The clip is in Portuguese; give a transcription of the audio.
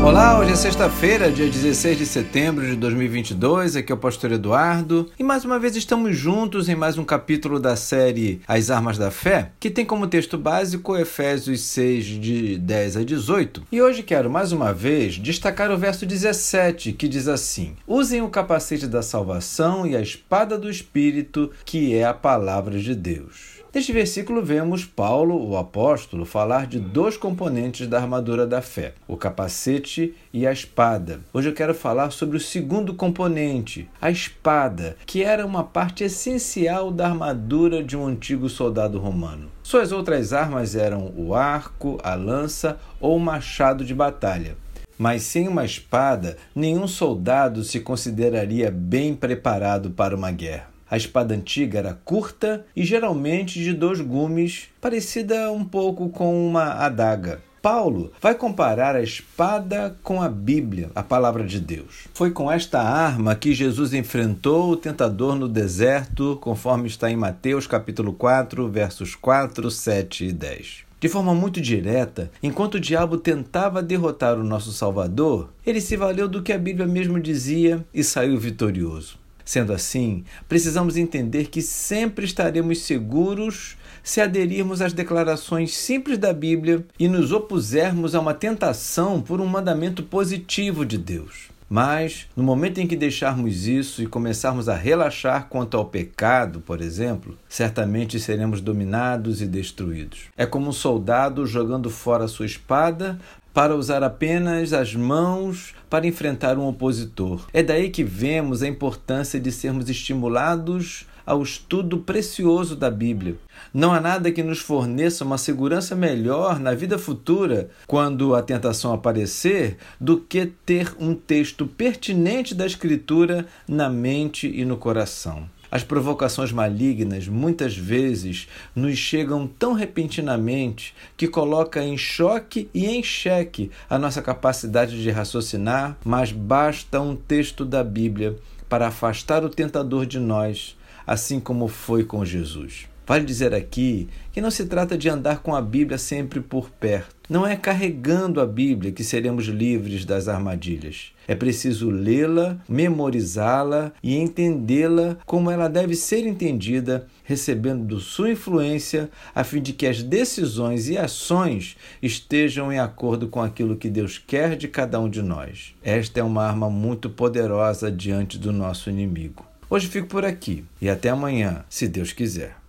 Olá, hoje é sexta-feira, dia 16 de setembro de 2022. Aqui é o Pastor Eduardo e mais uma vez estamos juntos em mais um capítulo da série As Armas da Fé, que tem como texto básico Efésios 6, de 10 a 18. E hoje quero mais uma vez destacar o verso 17, que diz assim: Usem o capacete da salvação e a espada do Espírito, que é a palavra de Deus. Neste versículo vemos Paulo, o apóstolo, falar de dois componentes da armadura da fé: o capacete e a espada. Hoje eu quero falar sobre o segundo componente, a espada, que era uma parte essencial da armadura de um antigo soldado romano. Suas outras armas eram o arco, a lança ou o machado de batalha. Mas sem uma espada, nenhum soldado se consideraria bem preparado para uma guerra. A espada antiga era curta e geralmente de dois gumes, parecida um pouco com uma adaga. Paulo vai comparar a espada com a Bíblia, a palavra de Deus. Foi com esta arma que Jesus enfrentou o tentador no deserto, conforme está em Mateus capítulo 4, versos 4, 7 e 10. De forma muito direta, enquanto o diabo tentava derrotar o nosso Salvador, ele se valeu do que a Bíblia mesmo dizia e saiu vitorioso. Sendo assim, precisamos entender que sempre estaremos seguros se aderirmos às declarações simples da Bíblia e nos opusermos a uma tentação por um mandamento positivo de Deus. Mas, no momento em que deixarmos isso e começarmos a relaxar quanto ao pecado, por exemplo, certamente seremos dominados e destruídos. É como um soldado jogando fora sua espada para usar apenas as mãos para enfrentar um opositor. É daí que vemos a importância de sermos estimulados ao estudo precioso da Bíblia. Não há nada que nos forneça uma segurança melhor na vida futura quando a tentação aparecer do que ter um texto pertinente da Escritura na mente e no coração. As provocações malignas muitas vezes nos chegam tão repentinamente que coloca em choque e em xeque a nossa capacidade de raciocinar, mas basta um texto da Bíblia para afastar o tentador de nós, assim como foi com Jesus. Vale dizer aqui que não se trata de andar com a Bíblia sempre por perto. Não é carregando a Bíblia que seremos livres das armadilhas. É preciso lê-la, memorizá-la e entendê-la como ela deve ser entendida, recebendo sua influência, a fim de que as decisões e ações estejam em acordo com aquilo que Deus quer de cada um de nós. Esta é uma arma muito poderosa diante do nosso inimigo. Hoje fico por aqui e até amanhã, se Deus quiser.